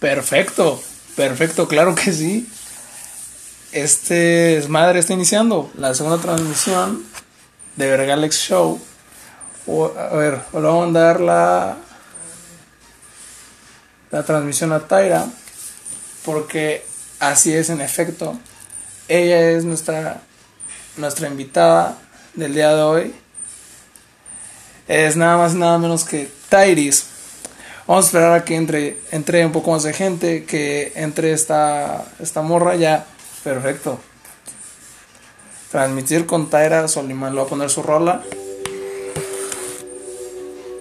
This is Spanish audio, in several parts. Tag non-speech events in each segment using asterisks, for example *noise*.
Perfecto, perfecto, claro que sí. Este madre está iniciando la segunda transmisión de Vergalex Show. a ver, le vamos a dar la, la transmisión a Tyra, porque así es en efecto. Ella es nuestra, nuestra invitada del día de hoy. Es nada más y nada menos que Tyris. Vamos a esperar a que entre, entre un poco más de gente, que entre esta, esta morra ya. Perfecto. Transmitir con Tyra Solimán. Le voy a poner su rola.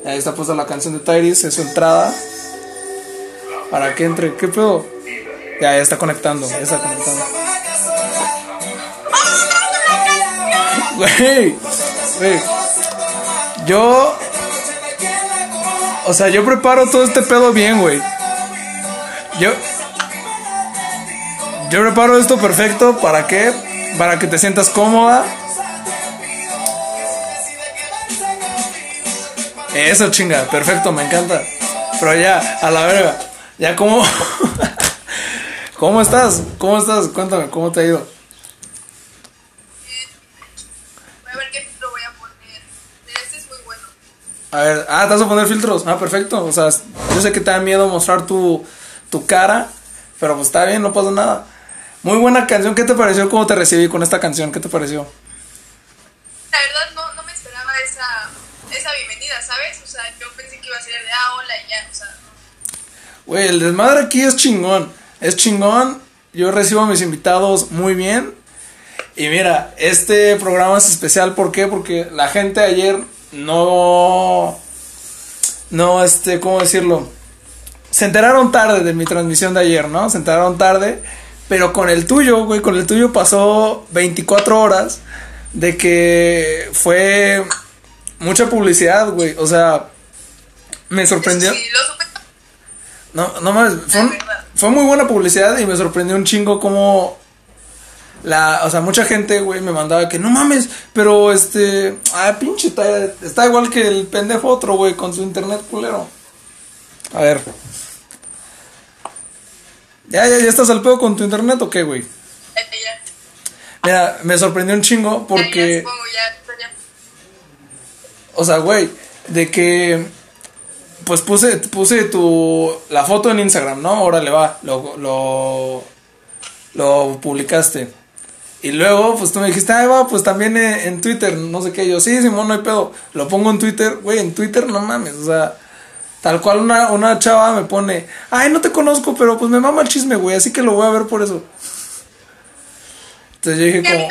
Ahí está puesta la canción de Tyris, es su entrada. Para que entre. ¿Qué pedo? Ya, ya está conectando. Ya está conectando. Güey, güey. Yo o sea, yo preparo todo este pedo bien, güey. Yo. Yo preparo esto perfecto. ¿Para qué? Para que te sientas cómoda. Eso, chinga. Perfecto, me encanta. Pero ya, a la verga. Ya, ¿cómo? *laughs* ¿Cómo estás? ¿Cómo estás? Cuéntame, ¿cómo te ha ido? A ver, ah, te vas a poner filtros. Ah, perfecto. O sea, yo sé que te da miedo mostrar tu, tu cara, pero pues está bien, no pasa nada. Muy buena canción. ¿Qué te pareció? ¿Cómo te recibí con esta canción? ¿Qué te pareció? La verdad, no, no me esperaba esa, esa bienvenida, ¿sabes? O sea, yo pensé que iba a ser de ah, hola y ya, o sea. Güey, el desmadre aquí es chingón. Es chingón. Yo recibo a mis invitados muy bien. Y mira, este programa es especial. ¿Por qué? Porque la gente ayer no, no, este, ¿cómo decirlo? Se enteraron tarde de mi transmisión de ayer, ¿no? Se enteraron tarde, pero con el tuyo, güey, con el tuyo pasó 24 horas de que fue mucha publicidad, güey, o sea, me sorprendió. No, no más, fue, fue muy buena publicidad y me sorprendió un chingo como la, o sea, mucha gente, güey, me mandaba que no mames, pero este, ah, pinche, está, está igual que el pendejo otro, güey, con su internet culero. A ver. ¿Ya, ya, ya estás al pedo con tu internet o qué, güey? Mira, me sorprendió un chingo porque... O sea, güey, de que... Pues puse, puse tu... La foto en Instagram, ¿no? Órale, va, lo, lo, lo publicaste. Y luego, pues tú me dijiste, ay, va, pues también en Twitter, no sé qué. Yo, sí, Simón, no hay pedo. Lo pongo en Twitter, güey, en Twitter no mames, o sea, tal cual una, una chava me pone, ay, no te conozco, pero pues me mama el chisme, güey, así que lo voy a ver por eso. Entonces yo dije, como.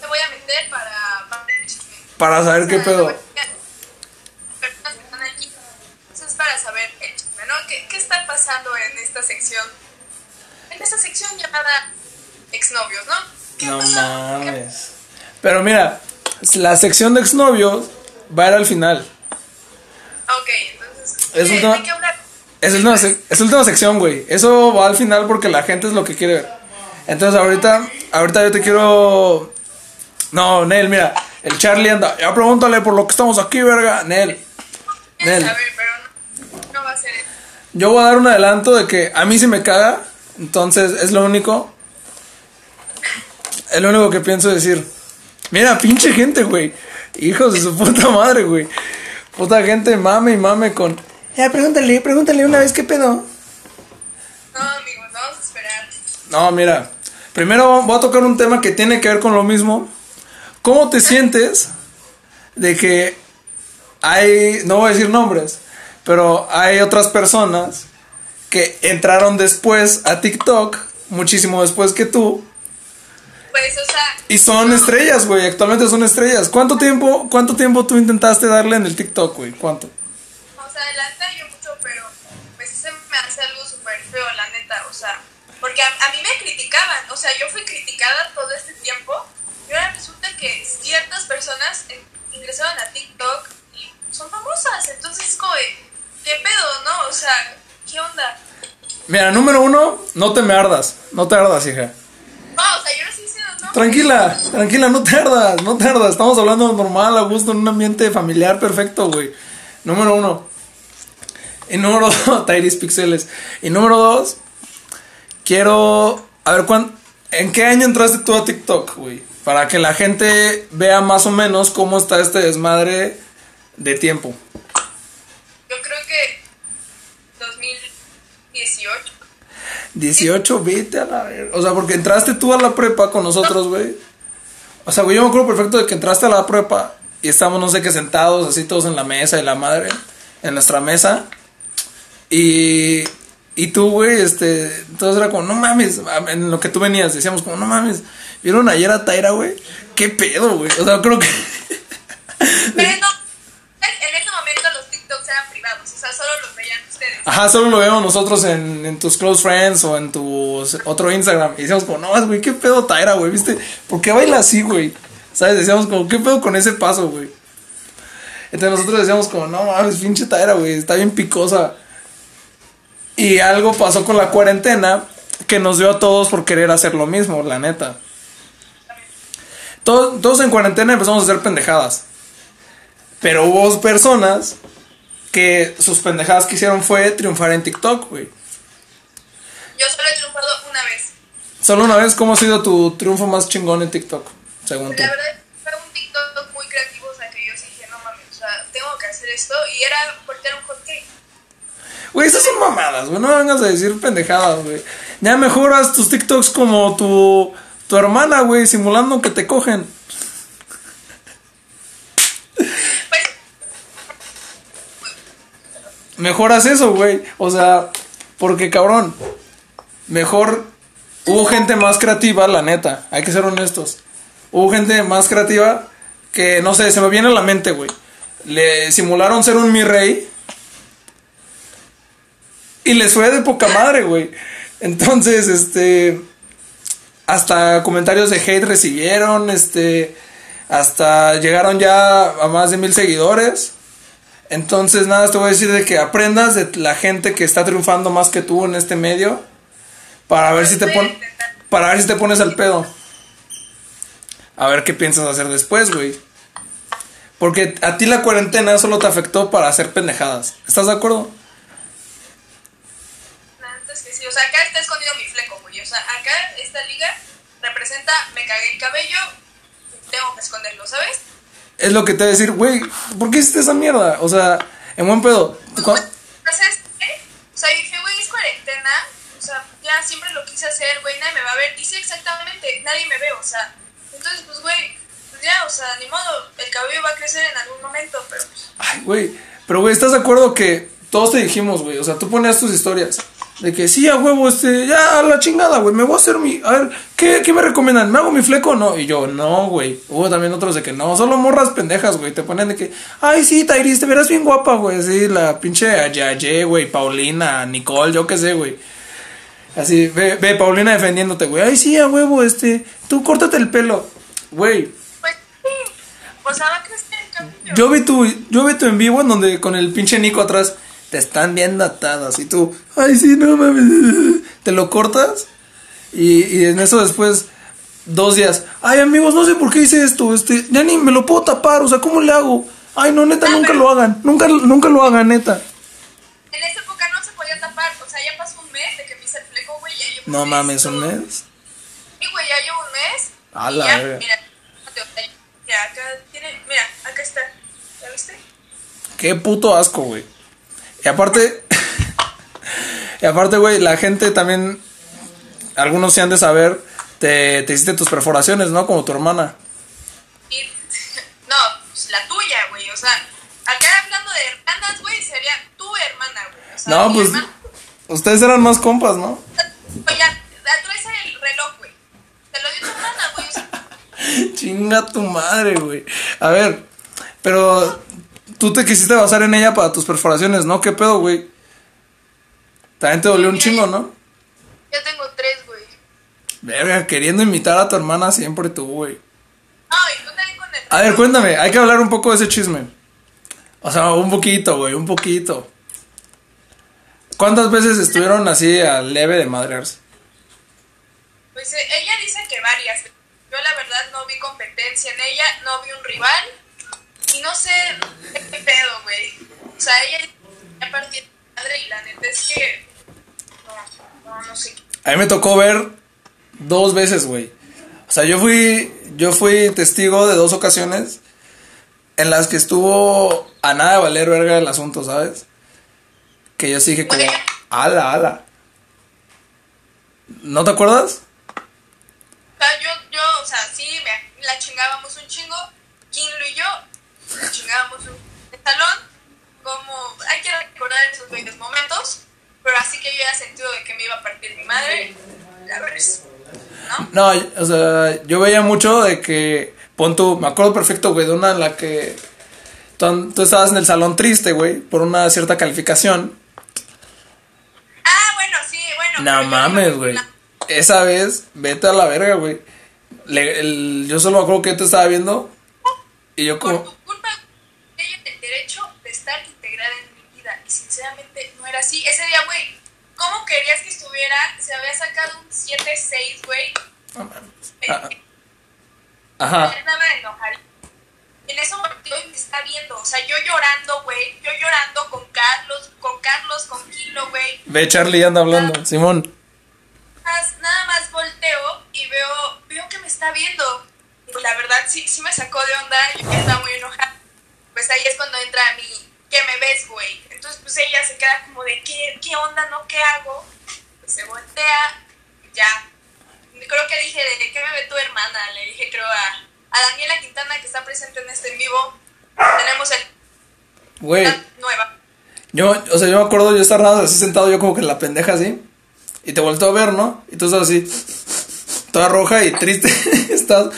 te voy a meter para. Para saber qué pedo. Eso es para saber el chisme, ¿no? ¿Qué, ¿Qué está pasando en esta sección? En esta sección llamada exnovios, ¿no? No mames. Pero mira, la sección de exnovios va a ir al final. Ok, entonces. Es, es, última, es última sección, güey. Eso va al final porque la gente es lo que quiere ver. Entonces ahorita, ahorita yo te quiero. No, Nel, mira, el Charlie anda. Ya pregúntale por lo que estamos aquí, verga. Nel. Nel. pero no, va a ser Yo voy a dar un adelanto de que a mí se me caga. Entonces es lo único. Es lo único que pienso decir. Mira, pinche gente, güey. Hijos de su puta madre, güey. Puta gente mame y mame con. Ya, pregúntale, pregúntale una vez qué pedo. No, amigos, vamos a esperar. No, mira. Primero voy a tocar un tema que tiene que ver con lo mismo. ¿Cómo te sientes de que hay, no voy a decir nombres, pero hay otras personas que entraron después a TikTok, muchísimo después que tú, pues, o sea. Y son estrellas, güey. Actualmente son estrellas. ¿Cuánto tiempo, cuánto tiempo tú intentaste darle en el TikTok, güey? ¿Cuánto? O sea, adelante yo mucho, pero pues se me hace algo súper feo, la neta. O sea, porque a, mí me criticaban. O sea, yo fui criticada todo este tiempo. Y ahora resulta que ciertas personas ingresaron a TikTok y son famosas. Entonces es como ¿qué pedo, no? O sea, ¿qué onda? Mira, número uno, no te me ardas. No te ardas, hija. No, o sea, yo no Tranquila, tranquila, no tardas, no tardas. Estamos hablando normal, a gusto, en un ambiente familiar perfecto, güey. Número uno. Y número *laughs* dos, Tyrese Pixeles. Y número dos, quiero. A ver, ¿cuán, ¿en qué año entraste tú a TikTok, güey? Para que la gente vea más o menos cómo está este desmadre de tiempo. Yo creo que 2018. 18, vete a la. O sea, porque entraste tú a la prepa con nosotros, güey. O sea, güey, yo me acuerdo perfecto de que entraste a la prepa y estábamos, no sé qué, sentados así todos en la mesa y la madre, en nuestra mesa. Y, y tú, güey, este, entonces era como, no mames, en lo que tú venías, decíamos como, no mames, ¿vieron ayer a Taira, güey? ¿Qué pedo, güey? O sea, creo que... Pero en ese momento los TikToks eran privados, o sea, solo los. Ajá, solo lo vemos nosotros en, en tus close friends o en tu otro Instagram. Y decíamos como, no, güey, ¿qué pedo Taira, güey? ¿Viste? ¿Por qué baila así, güey? ¿Sabes? Decíamos como, ¿qué pedo con ese paso, güey? Entonces nosotros decíamos como, no mames, pinche Taira, güey, está bien picosa. Y algo pasó con la cuarentena que nos dio a todos por querer hacer lo mismo, la neta. Todos, todos en cuarentena empezamos a hacer pendejadas. Pero hubo personas que sus pendejadas que hicieron fue triunfar en TikTok, güey. Yo solo he triunfado una vez. Solo una vez, ¿cómo ha sido tu triunfo más chingón en TikTok? Según tú. La verdad fue un TikTok muy creativo, o sea, que yo dije, no mames, o sea, tengo que hacer esto. Y era era un hot cake. Güey, esas son mamadas, güey. No vengas a decir pendejadas, güey. Ya mejoras tus TikToks como tu, tu hermana, güey, simulando que te cogen. Pues, Mejoras eso, güey. O sea, porque cabrón, mejor hubo gente más creativa, la neta. Hay que ser honestos. Hubo gente más creativa que, no sé, se me viene a la mente, güey. Le simularon ser un mi rey. Y les fue de poca madre, güey. Entonces, este. Hasta comentarios de hate recibieron, este. Hasta llegaron ya a más de mil seguidores. Entonces, nada, te voy a decir de que aprendas de la gente que está triunfando más que tú en este medio. Para ver si te pon para ver si te pones al pedo. A ver qué piensas hacer después, güey. Porque a ti la cuarentena solo te afectó para hacer pendejadas. ¿Estás de acuerdo? la neta es que sí, o sea, acá está escondido mi fleco, güey. O sea, acá esta liga representa, me cagué el cabello, tengo que esconderlo, ¿sabes? Es lo que te voy a decir, güey, ¿por qué hiciste esa mierda? O sea, en buen pedo. Entonces, ¿eh? O sea, dije, güey, es cuarentena. O sea, ya siempre lo quise hacer, güey, nadie me va a ver. Y sí, exactamente, nadie me ve, o sea. Entonces, pues, güey, pues ya, o sea, ni modo, el cabello va a crecer en algún momento, pero pues. Ay, güey. Pero, güey, ¿estás de acuerdo que todos te dijimos, güey? O sea, tú ponías tus historias. De que sí, a huevo, este, ya a la chingada, güey. Me voy a hacer mi. A ver, ¿qué, qué me recomiendan? ¿Me hago mi fleco o no? Y yo, no, güey. Hubo también otros de que no, solo morras pendejas, güey. Te ponen de que, ay, sí, Tairis, te verás bien guapa, güey. Sí, la pinche Ayaye, güey, Paulina, Nicole, yo qué sé, güey. Así, ve, ve, Paulina defendiéndote, güey. Ay, sí, a huevo, este, tú córtate el pelo. Güey, Pues sí, o sea, va a crecer el cabello. yo vi tu, yo vi tu en vivo en donde con el pinche Nico atrás te están viendo atadas y tú, ay sí, no mames, *laughs* te lo cortas y, y en eso después dos días, ay amigos, no sé por qué hice esto, este, ya ni me lo puedo tapar, o sea, ¿cómo le hago? Ay no, neta, nunca lo hagan, nunca, nunca lo hagan, neta. En esa época no se podía tapar, o sea, ya pasó un mes de que me hice el fleco, güey, ya llevo No mes, mames, un mes. Sí, güey, ya llevo un mes. A la ya, verga. mira, mira, acá tiene, mira, acá está. ¿Ya viste? Qué puto asco, güey. Y aparte, *laughs* y aparte, güey, la gente también, algunos se han de saber, te, te hiciste tus perforaciones, ¿no? Como tu hermana. Y, *laughs* no, pues la tuya, güey, o sea, acá hablando de hermanas, güey, sería tu hermana, güey. O sea, No, pues, hermana- ustedes eran más compas, ¿no? Oye, traes el reloj, güey. Te lo dio tu hermana, güey. O *laughs* sea, Chinga tu madre, güey. A ver, pero tú te quisiste basar en ella para tus perforaciones, ¿no? ¿Qué pedo, güey? También te dolió un chingo, ¿no? yo tengo tres, güey. Verga, queriendo imitar a tu hermana siempre tú, güey. No, y tú también con el A ver, cuéntame, hay que hablar un poco de ese chisme. O sea, un poquito, güey, un poquito. ¿Cuántas veces estuvieron así al leve de madrearse? Pues eh, ella dice que varias. Yo la verdad no vi competencia en ella, no vi un rival. No sé qué pedo, güey. O sea, ella a partir madre y la neta es que. No, no, no sé. A mí me tocó ver dos veces, güey. O sea, yo fui, yo fui testigo de dos ocasiones en las que estuvo a nada de valer verga el asunto, ¿sabes? Que yo sí dije como, ala, ala. ¿No te acuerdas? O sea, yo, yo, o sea, sí, me, la chingábamos un chingo, Kinlo y yo, la chingábamos el salón, como, hay que recordar esos 20 momentos, pero así que yo ya sentido de que me iba a partir mi madre, la verdad, ¿no? No, o sea, yo veía mucho de que, pon tú, me acuerdo perfecto, güey, de una en la que tú, tú estabas en el salón triste, güey, por una cierta calificación. Ah, bueno, sí, bueno. No mames, güey. Esa vez, vete a la verga, güey. Yo solo me acuerdo que yo te estaba viendo. Y yo como... era así. Ese día, güey, ¿cómo querías que estuviera? Se había sacado un 7-6, güey. Me- Ah, me Ajá. enojar. En ese momento y me está viendo. O sea, yo llorando, güey. Yo llorando con Carlos, con Carlos, con Kilo, güey. Ve, Charlie anda hablando. Simón. más- nada más volteo y veo, veo que me está viendo. Y la verdad sí, sí me sacó de onda, yo estaba muy enojada. Pues ahí es cuando entra mi, ¿qué me ves, güey? Entonces pues ella se queda como de, ¿qué, qué onda, no? ¿Qué hago? Pues se voltea, ya. Creo que dije, ¿de qué me ve tu hermana? Le dije, creo, a, a Daniela Quintana que está presente en este en vivo. Tenemos el Güey. nueva. Yo, o sea, yo me acuerdo yo estar nada así sentado, yo como que en la pendeja así. Y te volteo a ver, ¿no? Y tú estás así. Toda roja y triste. *laughs* estás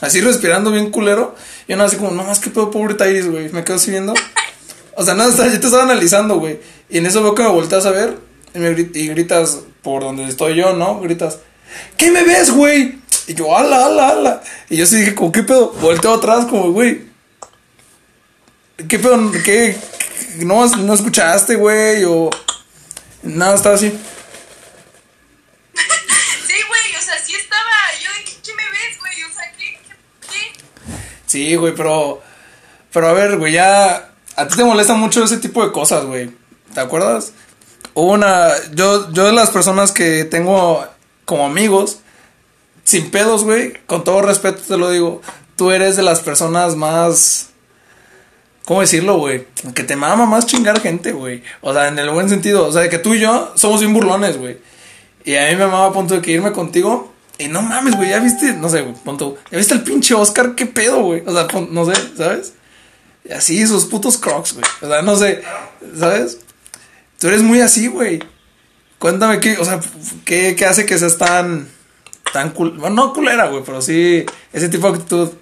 así respirando bien culero. Yo así como, no más que pedo, pobre Iris, güey. Me quedo así viendo. O sea, nada, *laughs* yo te estaba analizando, güey. Y en eso veo que me volteas a ver. Y, me gri- y gritas por donde estoy yo, ¿no? Gritas, ¿qué me ves, güey? Y yo, ala, ala, ala. Y yo sí dije, como, ¿qué pedo? Volteo atrás, como, güey. ¿Qué pedo? ¿Qué? ¿No, no escuchaste, güey? O. Nada, estaba así. Sí, güey, pero. Pero a ver, güey, ya. A ti te molesta mucho ese tipo de cosas, güey. ¿Te acuerdas? Hubo una. Yo, yo de las personas que tengo como amigos, sin pedos, güey, con todo respeto te lo digo, tú eres de las personas más. ¿Cómo decirlo, güey? Que te mama más chingar gente, güey. O sea, en el buen sentido. O sea, que tú y yo somos bien burlones, güey. Y a mí me amaba a punto de que irme contigo. Y no mames, güey, ya viste, no sé, punto. ¿Ya viste el pinche Oscar? ¿Qué pedo, güey? O sea, no sé, ¿sabes? Y así, sus putos crocs, güey. O sea, no sé, ¿sabes? Tú eres muy así, güey. Cuéntame qué, o sea, qué, qué hace que seas tan, tan cool. Bueno, no culera, güey, pero sí, ese tipo de actitud.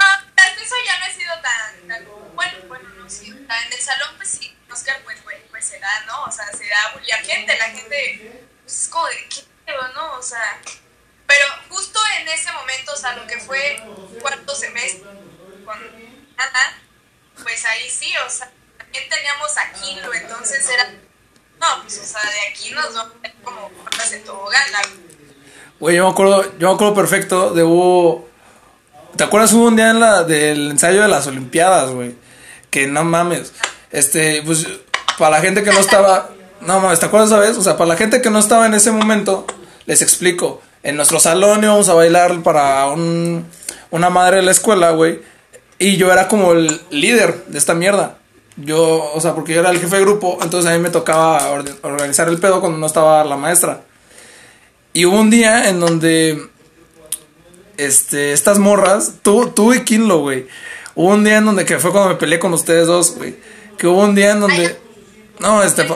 Ah, eso ya no he sido tan, bueno, bueno, no sí, o sea, en el salón pues sí, Oscar pues, güey, pues se da, ¿no? O sea, se da a bullear gente, la gente pues, es como de qué pedo, ¿no? O sea, pero justo en ese momento, o sea, lo que fue cuarto semestre con pues ahí sí, o sea, también teníamos a Kilo, entonces era, no, pues o sea, de aquí nos vamos a como cuerdas de tobogán, Güey, yo me acuerdo, yo me acuerdo perfecto de hubo. ¿Te acuerdas hubo un día en la del ensayo de las Olimpiadas, güey? Que no mames. Este, pues, para la gente que no estaba. No mames, ¿te acuerdas esa vez? O sea, para la gente que no estaba en ese momento, les explico. En nuestro salón íbamos a bailar para un, una madre de la escuela, güey. Y yo era como el líder de esta mierda. Yo, o sea, porque yo era el jefe de grupo, entonces a mí me tocaba organizar el pedo cuando no estaba la maestra. Y hubo un día en donde este, estas morras, tú, tú y Kinlo, güey. Hubo un día en donde que fue cuando me peleé con ustedes dos, güey. Que hubo un día en donde. No, este.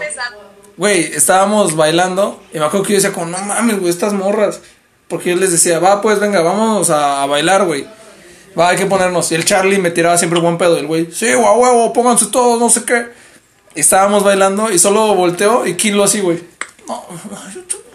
Güey, estábamos bailando. Y me acuerdo que yo decía, como, no mames, güey, estas morras. Porque yo les decía, va, pues venga, vamos a, bailar, güey. Va, hay que ponernos. Y el Charlie me tiraba siempre buen pedo. El güey, sí, guau, huevo, pónganse todos, no sé qué. Estábamos bailando y solo volteo y Kinlo así, güey. No,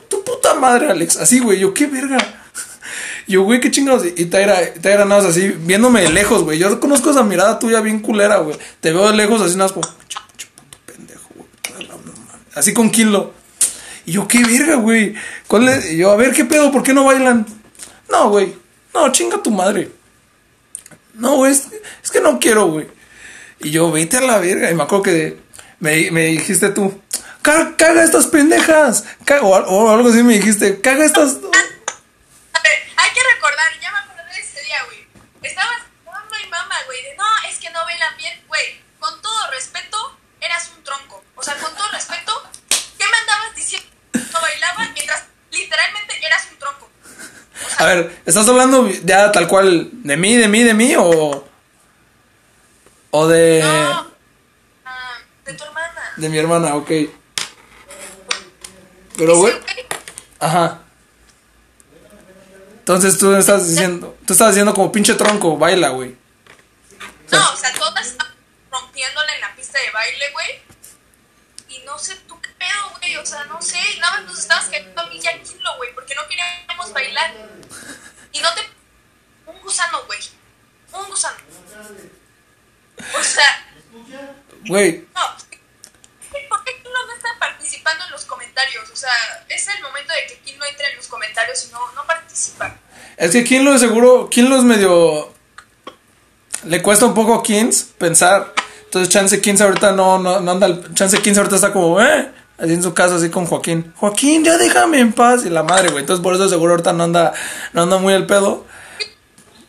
tu, puta madre, Alex. Así, güey, yo, qué verga. *laughs* Yo, güey, qué chingados. Y Taira, Taira nada más así, viéndome de lejos, güey. Yo conozco esa mirada tuya bien culera, güey. Te veo de lejos así, nada más como, "Ch- ch- puto pendejo, güey. toda la mamá". Así con Kilo. Y yo, qué verga, güey. ¿Cuál es? Yo, a ver, ¿qué pedo? ¿Por qué no bailan? No, güey. No, chinga tu madre. No, güey, es, es que no quiero, güey. Y yo, vete a la verga. Y me acuerdo que me, me dijiste tú, "Ca- caga estas pendejas. Ca- o, o algo así me dijiste, caga estas... A ver, hay que recordar, ya me acordé de ese día, güey. Estabas mamá y mamá, güey, de no, es que no bailan bien, güey. Con todo respeto, eras un tronco. O sea, con todo respeto, ¿qué me andabas diciendo? No bailaban mientras literalmente eras un tronco. A ver, ¿estás hablando ya tal cual de mí, de mí, de mí o... O de... No, ah, de tu hermana. De mi hermana, ok. Pero, güey... Ajá. Entonces tú estás diciendo... Tú estás diciendo como pinche tronco, baila, güey. No, o sea, todas rompiéndole en la pista de baile, güey. Y no sé güey. O sea, no sé. Nada más nos estabas cayendo a mí y a Kilo, güey. Porque no queríamos bailar. Y no te. Un gusano, güey. Un gusano. O sea, Güey, no. ¿Por qué Kilo no está participando en los comentarios? O sea, es el momento de que Kilo entre en los comentarios y no, no participa. es que King lo de seguro... King lo es medio... Le cuesta un poco a Kings pensar. Entonces Chance Kings ahorita no, no, no anda... Chance Kings ahorita está como... Eh, así en su casa, así con Joaquín. Joaquín, ya déjame en paz. Y la madre, güey. Entonces por eso seguro ahorita no anda... No anda muy al pedo.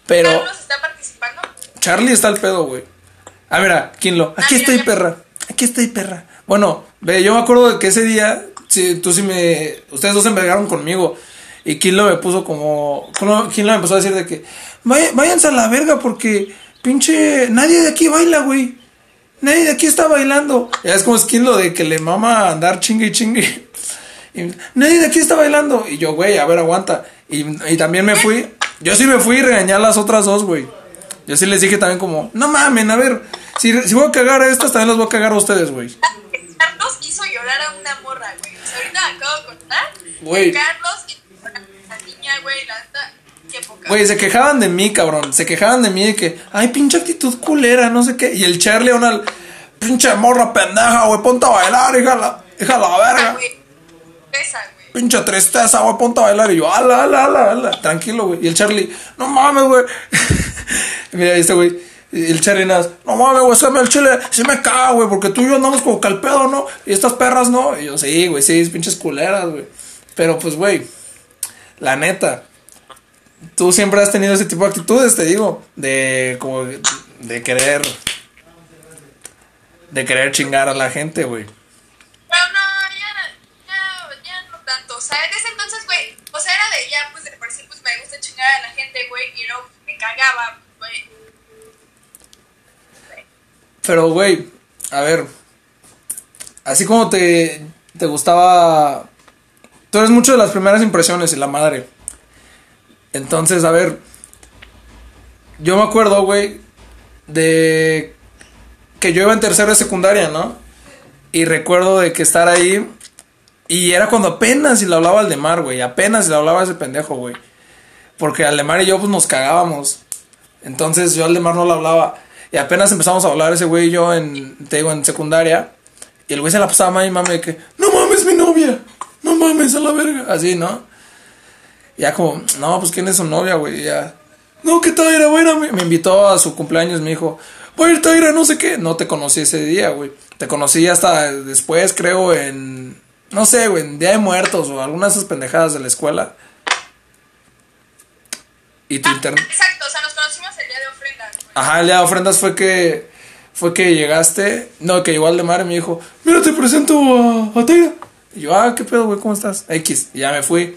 Pero... ¿Carlos está participando? Charlie está al pedo, güey. Ah, mira, Kinlo. Aquí Ah, estoy, mira, perra. Aquí estoy, perra. Bueno, ve, yo me acuerdo de que ese día, sí, tú sí me. Ustedes dos se envergaron conmigo. Y Kinlo me puso como. Kinlo me empezó a decir de que. "Vaya- Váyanse a la verga porque. Pinche. Nadie de aquí baila, güey. Nadie de aquí está bailando. Ya es como es Kinlo de que le mama andar chingue y chingue. Y, nadie de aquí está bailando. Y yo, güey, a ver, aguanta. Y, y también me fui. Yo sí me fui y regañé a las otras dos, güey. Yo sí les dije también como, no mamen, a ver, si, si voy a cagar a estas, también las voy a cagar a ustedes, güey. Carlos hizo llorar a una morra, güey. O sea, ahorita acabo de contar. Güey. Carlos llorar a una niña, güey, la. Güey, se quejaban de mí, cabrón. Se quejaban de mí de que, ay, pinche actitud culera, no sé qué. Y el Charlie, una pinche morra pendeja, güey, ponte a bailar, hija la, hija la verga. güey. Pinche tristeza, güey, ponte a bailar. Y yo, ala, ala, ala, ala. Tranquilo, güey. Y el Charlie, no mames, güey. *laughs* Mira, este güey. Y el Charlie nada, no mames, güey, me el chile, se me caga, güey, porque tú y yo andamos como calpedo, ¿no? Y estas perras, ¿no? Y yo, sí, güey, sí, pinches culeras, güey. Pero pues, güey, la neta, tú siempre has tenido ese tipo de actitudes, te digo, de como de querer, de querer chingar a la gente, güey. Pero no, ya, ya, ya no tanto. O sea, en ese entonces, güey, o sea, era de ya, pues de por sí, pues me gusta chingar a la gente, güey, y luego me cagaba, güey. Pero, güey, a ver. Así como te, te gustaba. Tú eres mucho de las primeras impresiones y la madre. Entonces, a ver. Yo me acuerdo, güey, de que yo iba en tercero de secundaria, ¿no? Y recuerdo de que estar ahí. Y era cuando apenas si le hablaba al de Mar, güey. Apenas le hablaba a ese pendejo, güey. Porque Aldemar y yo, pues nos cagábamos. Entonces yo al Aldemar no le hablaba. Y apenas empezamos a hablar ese güey y yo en, te digo, en secundaria. Y el güey se la pasaba y mami que, no mames, mi novia. No mames, a la verga. Así, ¿no? Ya como, no, pues quién es su novia, güey. Ya, no, ¿qué tal? Era buena. Me, me invitó a su cumpleaños, me dijo, voy a ir Taira, no sé qué. No te conocí ese día, güey. Te conocí hasta después, creo, en, no sé, güey, en Día de Muertos o algunas de esas pendejadas de la escuela. Y tu Ah, internet. exacto, o sea, nos conocimos el día de ofrendas, güey. Ajá, el día de ofrendas fue que fue que llegaste, no, que llegó al de mar y me dijo, mira, te presento a, a Taira. Y yo, ah, qué pedo, güey, ¿cómo estás? X, y ya me fui.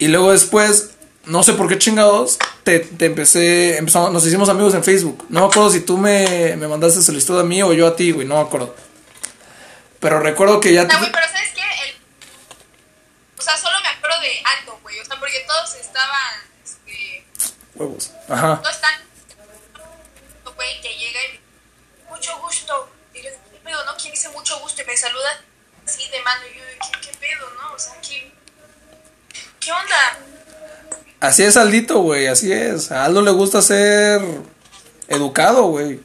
Y luego después, no sé por qué chingados, te, te empecé, empezamos, nos hicimos amigos en Facebook. No me acuerdo si tú me, me mandaste solicitud a mí o yo a ti, güey, no me acuerdo. Pero recuerdo que ya... Ah, güey, pero ¿sabes qué? El... O sea, solo me acuerdo de alto, güey. O sea, porque todos estaban, este... Huevos. Ajá. Todos están... Güey, que llega y... Mucho gusto. Y yo, ¿qué pedo, no? ¿Quién dice mucho gusto? Y me saluda así de mano. Y yo, ¿qué, qué pedo, no? O sea, ¿qué... ¿Qué onda? Así es Aldito, güey, así es. A Aldo le gusta ser educado, güey.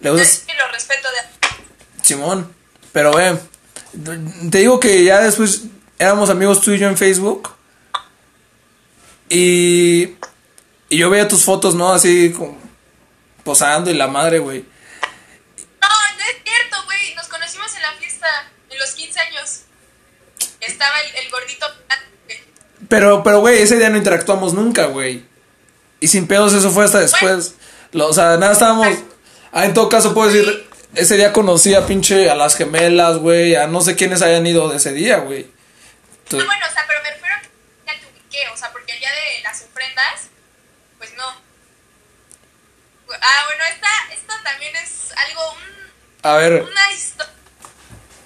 Le gusta... Sí, lo respeto de... Simón, pero ve, te digo que ya después éramos amigos tú y yo en Facebook. Y, y yo veía tus fotos, ¿no? Así como posando y la madre, güey. No, neta, los 15 años. Estaba el, el gordito. Pero, pero, güey, ese día no interactuamos nunca, güey. Y sin pedos eso fue hasta después. Lo- o sea, nada, estábamos... Ah, en todo caso puedo decir, ese día conocí a pinche a las gemelas, güey, a no sé quiénes hayan ido de ese día, güey. Ah, Entonces- bueno, o sea, pero me refiero a que ubiqué, o sea, porque el día de las ofrendas, pues no. Ah, bueno, esta, esta también es algo, un- A ver, una historia.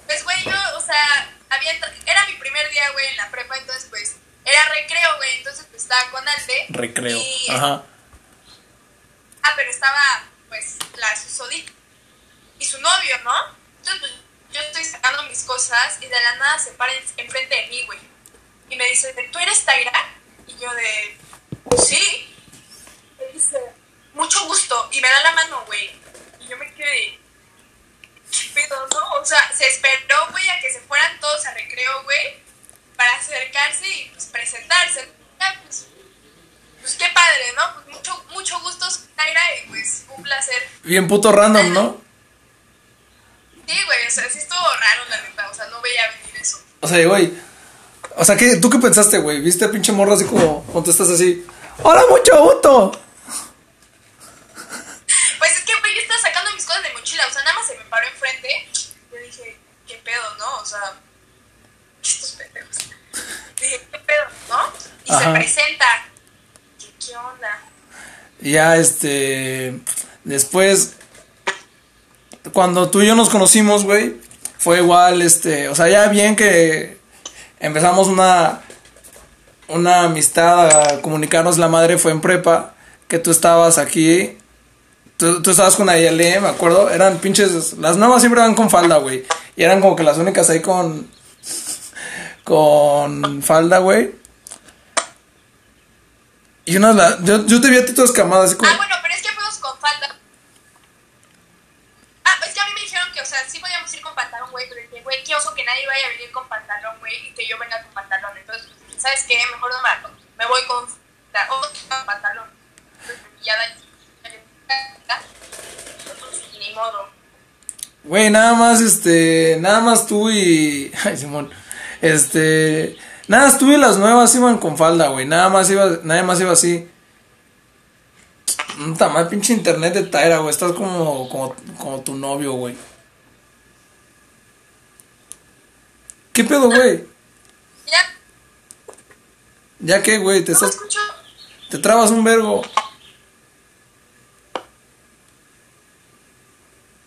Pues, güey, yo, o sea, había era mi primer día, güey, en la prepa, entonces, pues, era recreo, güey, entonces, pues, estaba con Alde. recreo. Y, Ajá. Ah, pero estaba, pues, la susodicha y su novio, ¿no? Entonces, pues, yo estoy sacando mis cosas y de la nada se para en- enfrente de mí, güey. Y me dice, ¿tú eres Taira? Y yo de, sí. Me dice, mucho gusto. Y me da la mano, güey. Y yo me quedé, ¿qué pedo, no? O sea, se esperó, güey, a que se fueran todos a recreo, güey, para acercarse y, pues, presentarse. Ya, pues, pues qué padre, ¿no? Pues mucho, mucho gusto, Taira, y pues un placer. Bien puto random, ¿no? Sí, güey, o sea, sí estuvo raro, la neta, o sea, no veía venir eso. O sea, güey. O sea, ¿qué, ¿tú qué pensaste, güey? ¿Viste a pinche morro así como contestas así? ¡Hola, mucho gusto! Pues es que, güey, yo estaba sacando mis cosas de mochila, o sea, nada paró enfrente. Yo dije, ¿qué pedo, no? O sea, estos pendejos. Dije, ¿qué pedo, no? Y se presenta. ¿Qué, ¿Qué onda? Ya, este. Después. Cuando tú y yo nos conocimos, güey. Fue igual, este. O sea, ya bien que empezamos una. Una amistad a comunicarnos la madre fue en prepa. Que tú estabas aquí. Tú, estabas con Ayale, me acuerdo. Eran pinches. Las nuevas siempre van con falda, güey. Y eran como que las únicas ahí con. Con falda, güey. Y una. Yo, yo te vi a ti toda escamada, así como. Ah, bueno, pero es que fuimos con falda. Ah, es que a mí me dijeron que, o sea, sí podíamos ir con pantalón, güey, pero dije, güey, qué oso que nadie vaya a venir con pantalón, güey, y que yo venga con pantalón. Entonces, pues, ¿sabes qué? Mejor no me, me voy con, la- con pantalón. Entonces, ya. Ni modo. Güey, nada más, este, nada más tú y, *laughs* ay, Simón, este, nada más tú y las nuevas iban con falda, güey, nada más iba, nada más iba así. Puta mal pinche internet de Tyra, güey, estás como, como, como tu novio, güey. ¿Qué pedo, güey? Ya, ¿Ya qué, güey? Te no estás, escucho. te trabas un vergo.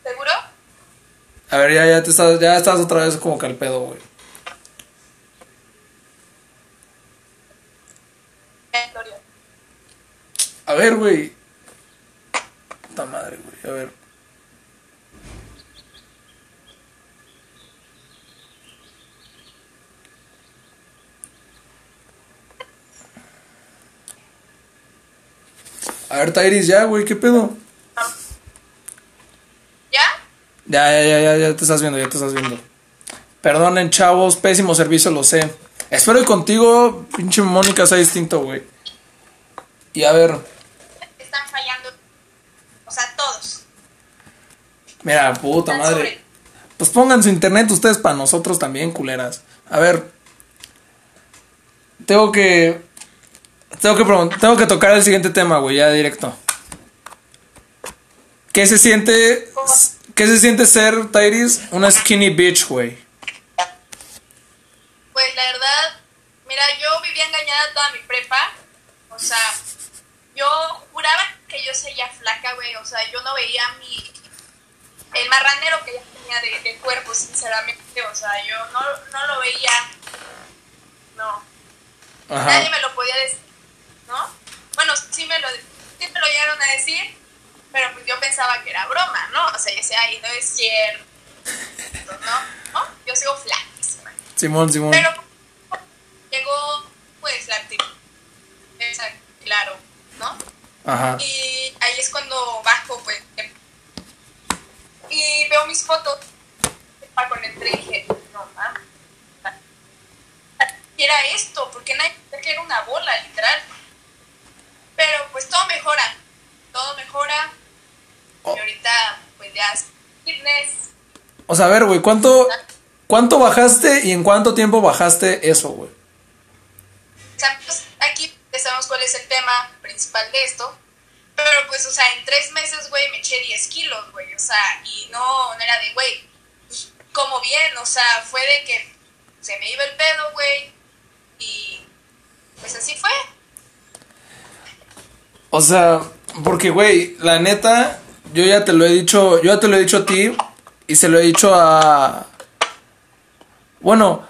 ¿Seguro? A ver, ya, ya te estás, ya estás otra vez como que al pedo, güey. A ver, güey. Puta madre, güey, a ver. A ver, Tairis, ya, güey, ¿qué pedo? ¿Ya? Ya, ya, ya, ya, ya te estás viendo, ya te estás viendo. Perdonen, chavos, pésimo servicio, lo sé. Espero que contigo, pinche Mónica, sea distinto, güey. Y a ver, Están fallando. O sea, todos. mira, puta Están madre. sobre- Pues pongan su internet ustedes para nosotros también, culeras. A ver. Tengo que. Tengo que, tengo que tocar el siguiente tema, güey, ya directo. ¿Qué se siente. ¿Qué se siente ser, Tyrese, una skinny bitch, güey? Pues la verdad, mira, yo vivía engañada toda mi prepa. O sea, yo juraba que yo seguía flaca, güey. O sea, yo no veía mi. El marranero que ya tenía de, de cuerpo, sinceramente. O sea, yo no, no lo veía. No. Ajá. Nadie me lo podía decir, ¿no? Bueno, sí me lo, sí me lo llegaron a decir, pero pues yo pensaba que era broma, ¿no? O sea, yo decía, ay, no es cierto, ¿no? ¿No? Yo sigo flaquísima. Simón, Simón. Pero llegó, pues, la esa, claro, ¿no? Ajá. Y ahí es cuando bajo, pues, y veo mis fotos, con el tren y dije, no mames, ¿qué era esto? Porque nadie que era una bola, literal. Pero pues todo mejora, todo mejora. Fitness. O sea, a ver, güey, ¿cuánto, ¿Cuánto bajaste y en cuánto tiempo bajaste eso, güey? O sea, pues aquí sabemos cuál es el tema principal de esto. Pero pues, o sea, en tres meses, güey, me eché 10 kilos, güey. O sea, y no, no era de, güey, pues, como bien, o sea, fue de que se me iba el pedo, güey. Y pues así fue. O sea, porque, güey, la neta, yo ya te lo he dicho, yo ya te lo he dicho a ti y se lo he dicho a... Bueno,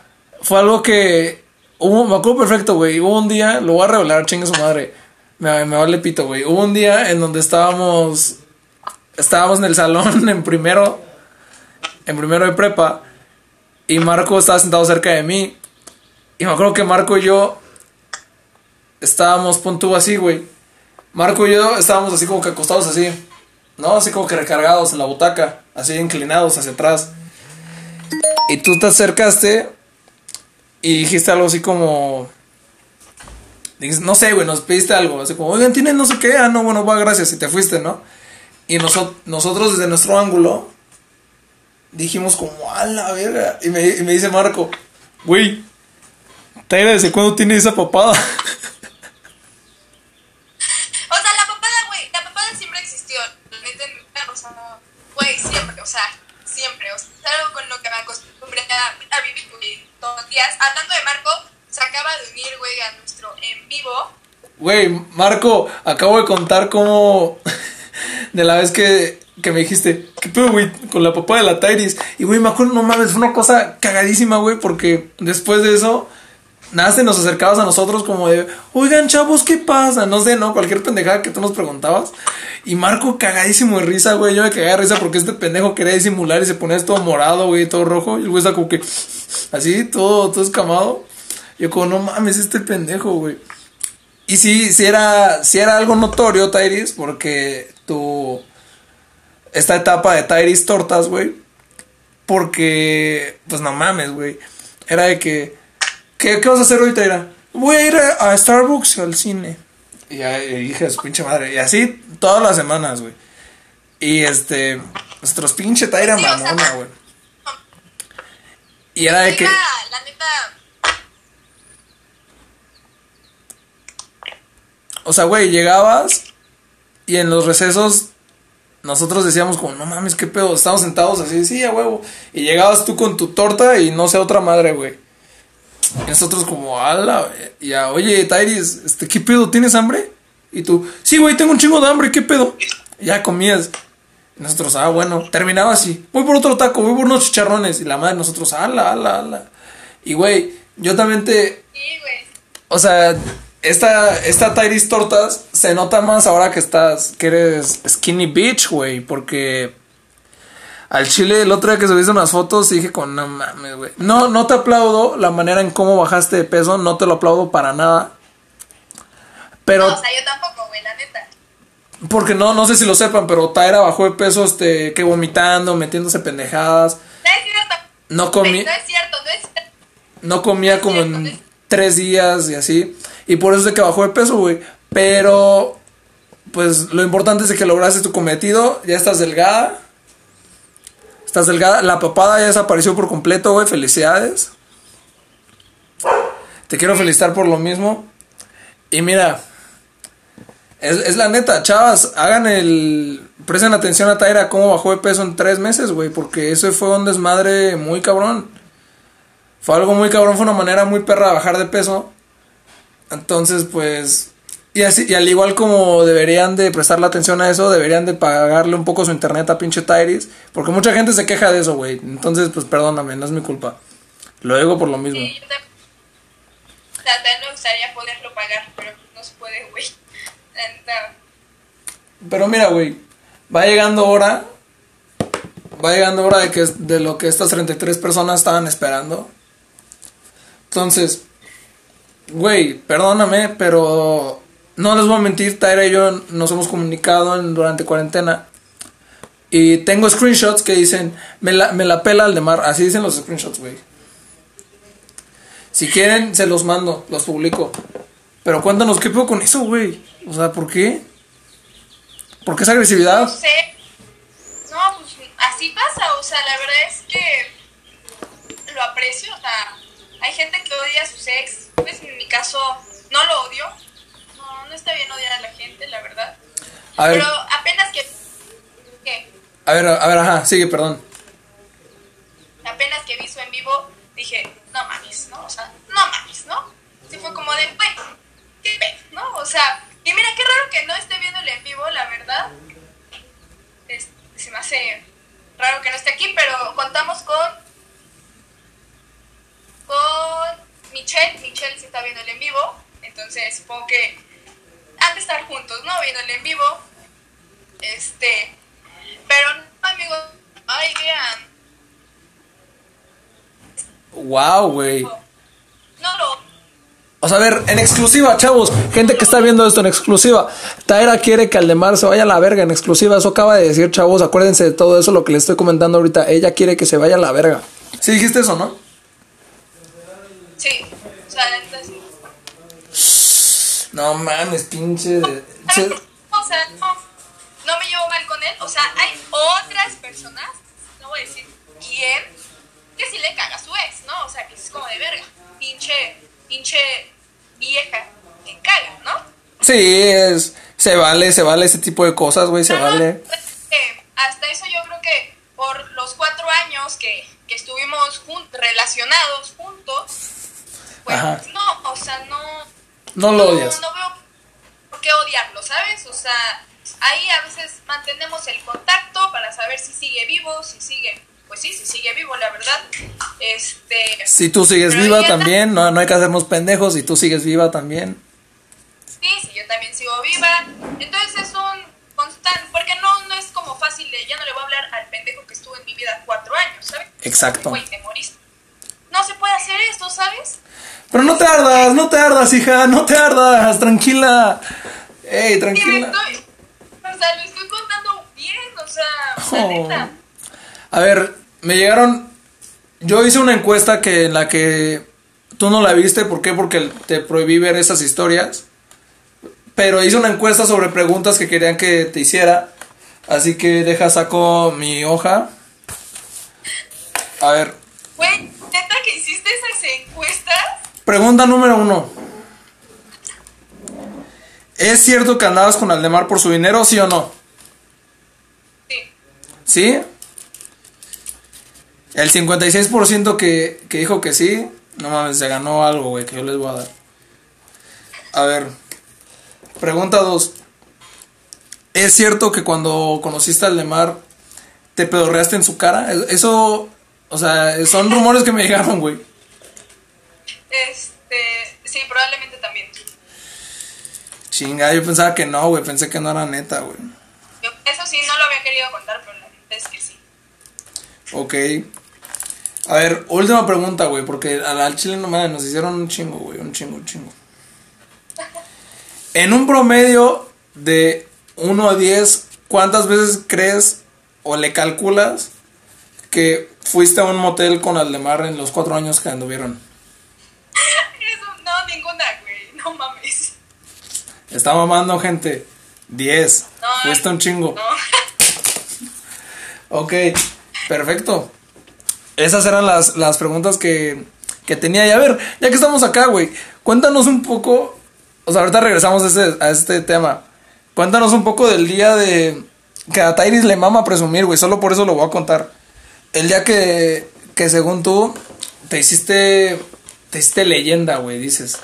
fue algo que... Hubo, me acuerdo perfecto, güey. Hubo un día, lo voy a revelar, chingue su madre. Me, me vale pito, güey. Hubo un día en donde estábamos... Estábamos en el salón *laughs* en primero... En primero de prepa. Y Marco estaba sentado cerca de mí. Y me acuerdo que Marco y yo... Estábamos, pon así, güey Marco y yo estábamos así como que acostados así, ¿no? Así como que recargados en la butaca, así inclinados hacia atrás. Y tú te acercaste y dijiste algo así como... No sé, güey, nos pediste algo, así como, oigan, tienen no sé qué, ah, no, bueno, va, gracias, y te fuiste, ¿no? Y nosotros desde nuestro ángulo dijimos como, a la verga. Y me, dice Marco, güey, Taira, ¿desde cuándo tiene esa papada? *laughs* Güey, Marco, acabo de contar cómo. *laughs* de la vez que, que me dijiste, ¿qué pedo, güey? Con la papá de la Tyrese. Y, güey, me acuerdo, no mames, fue una cosa cagadísima, güey, porque después de eso. Nada, se nos acercabas a nosotros como de, oigan, chavos, ¿qué pasa? No sé, ¿no? Cualquier pendejada que tú nos preguntabas. Y Marco cagadísimo de risa, güey. Yo me cagué de risa porque este pendejo quería disimular y se ponía todo morado, güey, todo rojo. Y el güey está como que, así, todo, todo escamado. Yo como, no mames, este pendejo, güey. Y sí, sí era, sí era algo notorio, Tyrese, porque tu... Esta etapa de Tyrese Tortas, güey. Porque, pues no mames, güey. Era de que... ¿Qué, vas a hacer hoy, Tyra? Voy a ir a, Starbucks al cine. Y ya dije a su pinche madre. Y así todas las semanas, güey. Y este... Nuestros pinche Tyra mamona, güey. Y era de que. La neta. O sea, güey, llegabas y en los recesos nosotros decíamos como, no mames, qué pedo, estamos sentados así, sí, a huevo. Y llegabas tú con tu torta y no sé, otra madre, güey. Y nosotros como, ala, ya, oye, Tyrese, este, ¿qué pedo? ¿Tienes hambre? Y tú, sí, güey, tengo un chingo de hambre, ¿qué pedo? ya comías. Nosotros, ah, bueno, terminaba así. Voy por otro taco, voy por unos chicharrones. Y la madre, nosotros, ala, ala, ala. Y, güey, yo también te. Sí, güey. O sea, esta, esta Tyrese Tortas se nota más ahora que estás, que eres skinny bitch, güey. Porque al chile el otro día que subiste unas fotos dije con no mames, güey. No, no te aplaudo la manera en cómo bajaste de peso, no te lo aplaudo para nada. Pero. No, o sea, yo tampoco, güey, la neta. Porque no, no sé si lo sepan, pero Taira bajó de peso, este, que vomitando, metiéndose pendejadas. No es cierto. No comía. No es cierto, no es cierto. No comía como en tres días y así. Y por eso es de que bajó de peso, güey. Pero, pues lo importante es que lograste tu cometido. Ya estás delgada. Estás delgada. La papada ya desapareció por completo, güey. Felicidades. Te quiero felicitar por lo mismo. Y mira, es, la neta, chavas, hagan el... Presten atención a Taira cómo bajó de peso en tres meses, güey, porque eso fue un desmadre muy cabrón. Fue algo muy cabrón, fue una manera muy perra de bajar de peso. Entonces, pues... Y, así, y al igual como deberían de prestarle atención a eso, deberían de pagarle un poco su internet a pinche Tyrese. Porque mucha gente se queja de eso, güey. Entonces, pues perdóname, no es mi culpa. Lo digo por lo mismo. Sí, O sea, también me gustaría poderlo pagar, pero no se puede, güey. Pero mira, güey, va llegando hora. Va llegando hora de que de lo que estas 33 personas estaban esperando. Entonces, güey, perdóname, pero no les voy a mentir, Tyra y yo nos hemos comunicado durante cuarentena. Y tengo screenshots que dicen, me la, me la pela al de mar. Así dicen los screenshots, güey. Si quieren, se los mando, los publico. Pero cuéntanos, ¿qué puedo con eso, güey? O sea, ¿por qué? ¿Por qué esa agresividad? No sé. No, pues así pasa. O sea, la verdad es que lo aprecio, o sea, hay gente que odia a sus ex, pues en mi caso no lo odio, no, no está bien odiar a la gente, la verdad. A ver. Pero apenas que... ¿Qué? A ver, a ver, ajá, sigue, perdón. Apenas que vi su en vivo, dije, no mames, ¿no? O sea, no mames, ¿no? Sí fue como de, güey, qué pe, ¿no? O sea, y mira, qué raro que no esté viendo el en vivo, la verdad. Es- se me hace raro que no esté aquí, pero contamos con con Michelle. Michelle sí está viendo el en vivo, entonces supongo que han de estar juntos, ¿no? Viendo el en vivo. Este, pero no, amigos, ay, vean, Wow, güey. no lo O sea, a ver, en exclusiva, chavos, gente que está viendo esto en exclusiva. Taera quiere que Aldemar se vaya a la verga en exclusiva. Eso acaba de decir, chavos. Acuérdense de todo eso, lo que les estoy comentando ahorita. Ella quiere que se vaya a la verga. Sí, dijiste eso, ¿no? Sí, o sea, la neta sí. No mames, pinche. de- O sea, no, no me llevo mal con él. O sea, hay otras personas, no voy a decir quién, que sí le caga a su ex, ¿no? O sea, que es como de verga. Pinche, pinche vieja que caga, ¿no? Sí, es. Se vale, se vale ese tipo de cosas, güey, se vale. pues, eh, hasta eso yo creo que por los cuatro años que, que estuvimos jun- relacionados juntos, pues Ajá. no, o sea, no, No lo odias. No veo por qué odiarlo, ¿sabes? O sea, ahí a veces mantenemos el contacto para saber si sigue vivo, si sigue, pues sí, si sigue vivo, la verdad. Este, Si tú sigues viva también, no, no hay que hacernos pendejos. Si tú sigues viva también. sí, sí, yo también sigo viva. Entonces es un constante, porque no, no es como fácil de, ya no le voy a hablar al pendejo que estuvo en mi vida cuatro años, ¿sabes? Exacto. Güey, te moriste. No se puede hacer esto, ¿sabes? Pero no te ardas, no te ardas, hija, no te ardas, tranquila. Ey, Sí, tranquila. estoy, o sea, lo estoy contando bien, o sea, la Oh. neta. A ver, me llegaron. Yo hice una encuesta que en la que tú no la viste, ¿por qué? Porque te prohibí ver esas historias. Pero hice una encuesta sobre preguntas que querían que te hiciera. Así que deja, saco mi hoja. A ver, neta que hiciste esas encuestas. Pregunta número uno. ¿Es cierto que andabas con Aldemar por su dinero, sí o no? Sí. ¿Sí? El 56% que, que dijo que sí, no mames, se ganó algo, güey, que yo les voy a dar. A ver, pregunta 2. ¿Es cierto que cuando conociste al Lemar te pedorreaste en su cara? Eso, o sea, son rumores que me *laughs* llegaron, güey. Este, sí, probablemente también. Chinga, yo pensaba que no, güey, pensé que no era neta, güey. Eso sí, no lo había querido contar, pero la neta es que sí. Ok. A ver, última pregunta, güey, porque al, chile no mames, nos hicieron un chingo, güey, un chingo, un chingo. En un promedio de 1 a 10, ¿cuántas veces crees o le calculas que fuiste a un motel con Aldemar en los cuatro años que anduvieron? Ninguna, güey. No mames. Está mamando, gente. 10. No, Fuiste un chingo. No. *laughs* Ok, perfecto. Esas eran las, las preguntas que, que tenía. Y a ver, ya que estamos acá, güey, cuéntanos un poco. O sea, ahorita regresamos a este, a este tema. Cuéntanos un poco del día de. Que a Tairis le mama presumir, güey. Solo por eso lo voy a contar. El día que, que según tú, te hiciste. Te hiciste leyenda, güey, dices.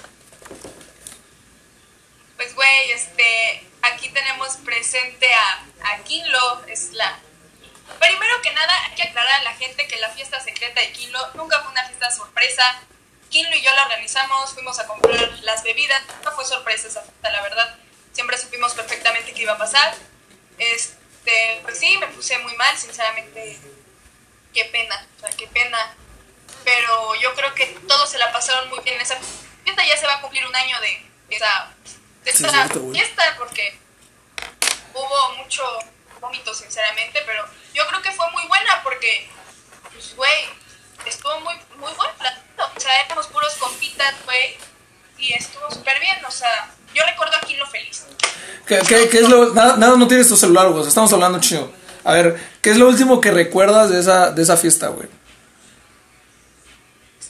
Pues, güey, este, aquí tenemos presente a, a Kinlo, es la... Primero que nada, hay que aclarar a la gente que la fiesta secreta de Kinlo nunca fue una fiesta sorpresa. Kinlo y yo la organizamos, fuimos a comprar las bebidas, no fue sorpresa esa fiesta, la verdad. Siempre supimos perfectamente qué iba a pasar. Este, pues sí, me puse muy mal, sinceramente. Qué pena, o sea, qué pena. Pero yo creo que todos se la pasaron muy bien en esa fiesta. Ya se va a cumplir un año de esa, de cierto, fiesta porque hubo mucho vómito, sinceramente. Pero yo creo que fue muy buena porque, pues, güey, estuvo muy, muy buena. la neta. O sea, éramos puros compitas, güey. Y estuvo súper bien. O sea, yo recuerdo aquí lo feliz. ¿Qué, qué- qué es lo.? Nada, nada, no tienes tu celular, güey. Estamos hablando chido. A ver, ¿qué es lo último que recuerdas de esa, de esa fiesta, güey?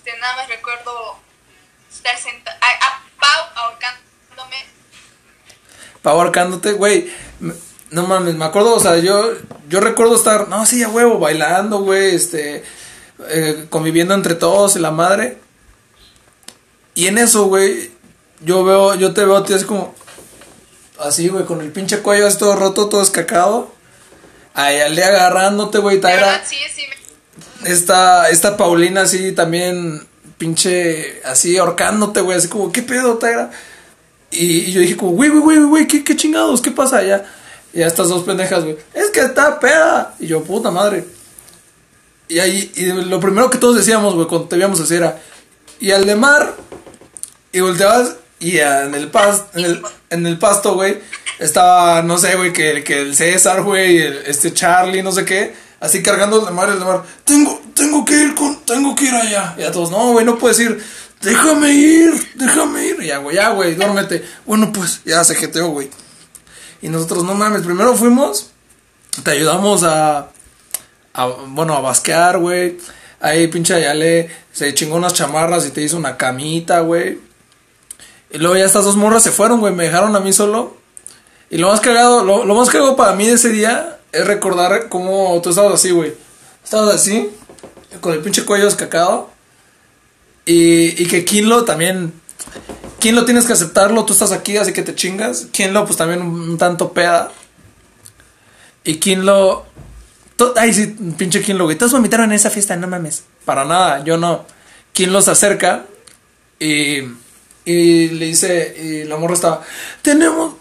Este, nada más recuerdo estar sentada, a, Pau ahorcándome. Pau ahorcándote, güey. No mames, me acuerdo, o sea, yo, yo recuerdo estar, no, sí, a huevo, bailando, güey, este, eh, conviviendo entre todos y la madre. Y en eso, güey, yo veo, yo te veo ti así como, así, güey, con el pinche cuello así todo roto, todo escacado. Ahí al día agarrándote, güey, verdad, sí, sí. me- Esta, esta Paulina así también, pinche, así ahorcándote, güey, así como, ¿qué pedo, Taira? Y, yo dije como, güey, güey, güey, güey, ¿qué, qué chingados, ¿qué pasa allá? Y a estas dos pendejas, güey, es que está peda. Y yo, puta madre. Y ahí, y lo primero que todos decíamos, güey, cuando te veíamos así era, y al de mar, y volteabas, y en el, pas, en el, en el pasto, güey, estaba, no sé, güey, que, que el César, güey, este Charlie, no sé qué, así cargando mar, el de mar, tengo, tengo que ir con, tengo que ir allá. Y a todos, no, güey, no puedes ir, déjame ir, déjame ir. Y ya, güey, ya, güey, duérmete. Bueno, pues, ya se jeteó, güey. Y nosotros, no mames, primero fuimos, te ayudamos a, a bueno, a basquear, güey. Ahí pinche Ayale se chingó unas chamarras y te hizo una camita, güey. Y luego ya estas dos morras se fueron, güey, me dejaron a mí solo. Y lo más cagado, lo, lo más cagado para mí de ese día es recordar cómo tú estabas así, güey. Estabas así, con el pinche cuello escacado. Y, y que Kinlo también. Kinlo tienes que aceptarlo, tú estás aquí, así que te chingas. Kinlo, pues también un, tanto peda. Y Kinlo. Ay, sí, pinche Kinlo, güey. Todos vomitaron en esa fiesta, no mames. Para nada, yo no. Kinlo se acerca y. Y le dice. Y la morra estaba. Tenemos.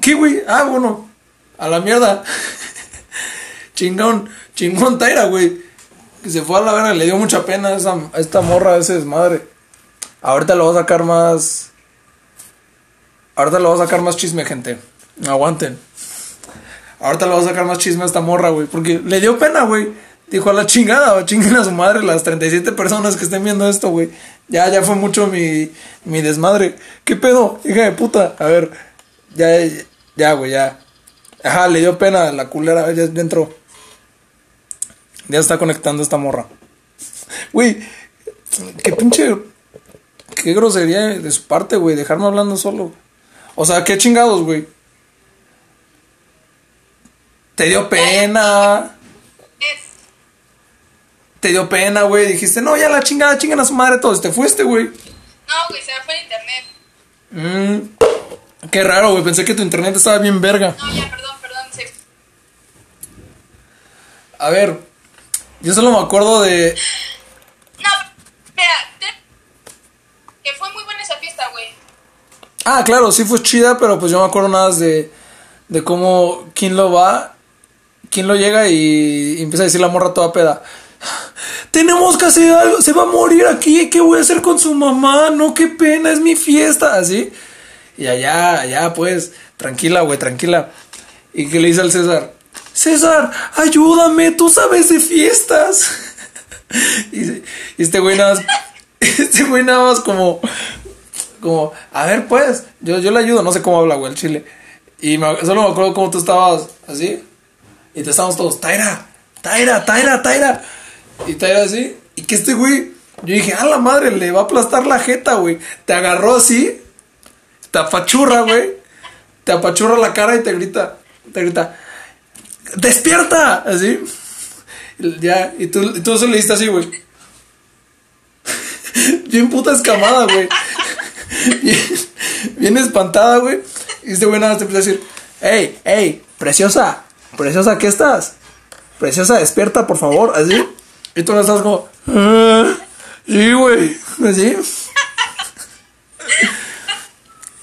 ¿Qué, güey? Ah, bueno. A la mierda. *laughs* chingón. Chingón Taira, güey. Que se fue a la verga. Le dio mucha pena a, esa, esta morra, a ese desmadre. Ahorita lo voy a sacar más. Ahorita lo voy a sacar más chisme, gente. Aguanten. Ahorita le voy a sacar más chisme a esta morra, güey. Porque le dio pena, güey. Dijo a la chingada, chinguen a su madre las 37 personas que estén viendo esto, güey. Ya, ya fue mucho mi, mi desmadre. ¿Qué pedo? Hija de puta. A ver. Ya, ya, güey, ya. Ajá, le dio pena la culera. Ya, ya entró. Ya está conectando esta morra. Güey, qué pinche. Qué grosería de su parte, güey. Dejarme hablando solo. O sea, qué chingados, güey. Te dio pena. Te dio pena, güey. Dijiste, no, ya la chingada, chingan a su madre todos. Te fuiste, güey. no, güey, se me fue el internet. Mm, qué raro, güey. Pensé que tu internet estaba bien verga. No, ya, perdón, perdón. Se... A ver, yo solo me acuerdo de. No, espera. Que fue muy buena esa fiesta, güey. Ah, claro, sí fue chida, pero pues yo me acuerdo nada de, de cómo quién lo va, quién lo llega y, y empieza a decir la morra toda peda. Tenemos que hacer algo, se va a morir aquí, ¿qué voy a hacer con su mamá? No, qué pena, es mi fiesta, así. Y allá, allá, pues, tranquila, güey, tranquila. ¿Y qué le dice al César? César, ayúdame, tú sabes de fiestas. *laughs* y, este güey nada más, *laughs* este güey nada más como, como, a ver, pues, yo, yo le ayudo, no sé cómo habla, güey, el chile. Y solo me acuerdo cómo tú estabas así. Y te estábamos todos, Taira, Taira, Taira, Taira. Y Taira así. Y que este güey, yo dije, a la madre, le va a aplastar la jeta, güey. Te agarró así, te apachurra, güey. Te apachurra la cara y te grita, te grita, ¡despierta! Así. Ya, y tú, y tú se le diste así, güey. *laughs* Bien puta escamada, güey. *laughs* Bien, espantada, güey. Y este güey nada más te empieza a decir, hey, hey, preciosa, preciosa, ¿qué estás? Preciosa, despierta, por favor, así. Y tú no estás como, "Ah, sí, güey, así.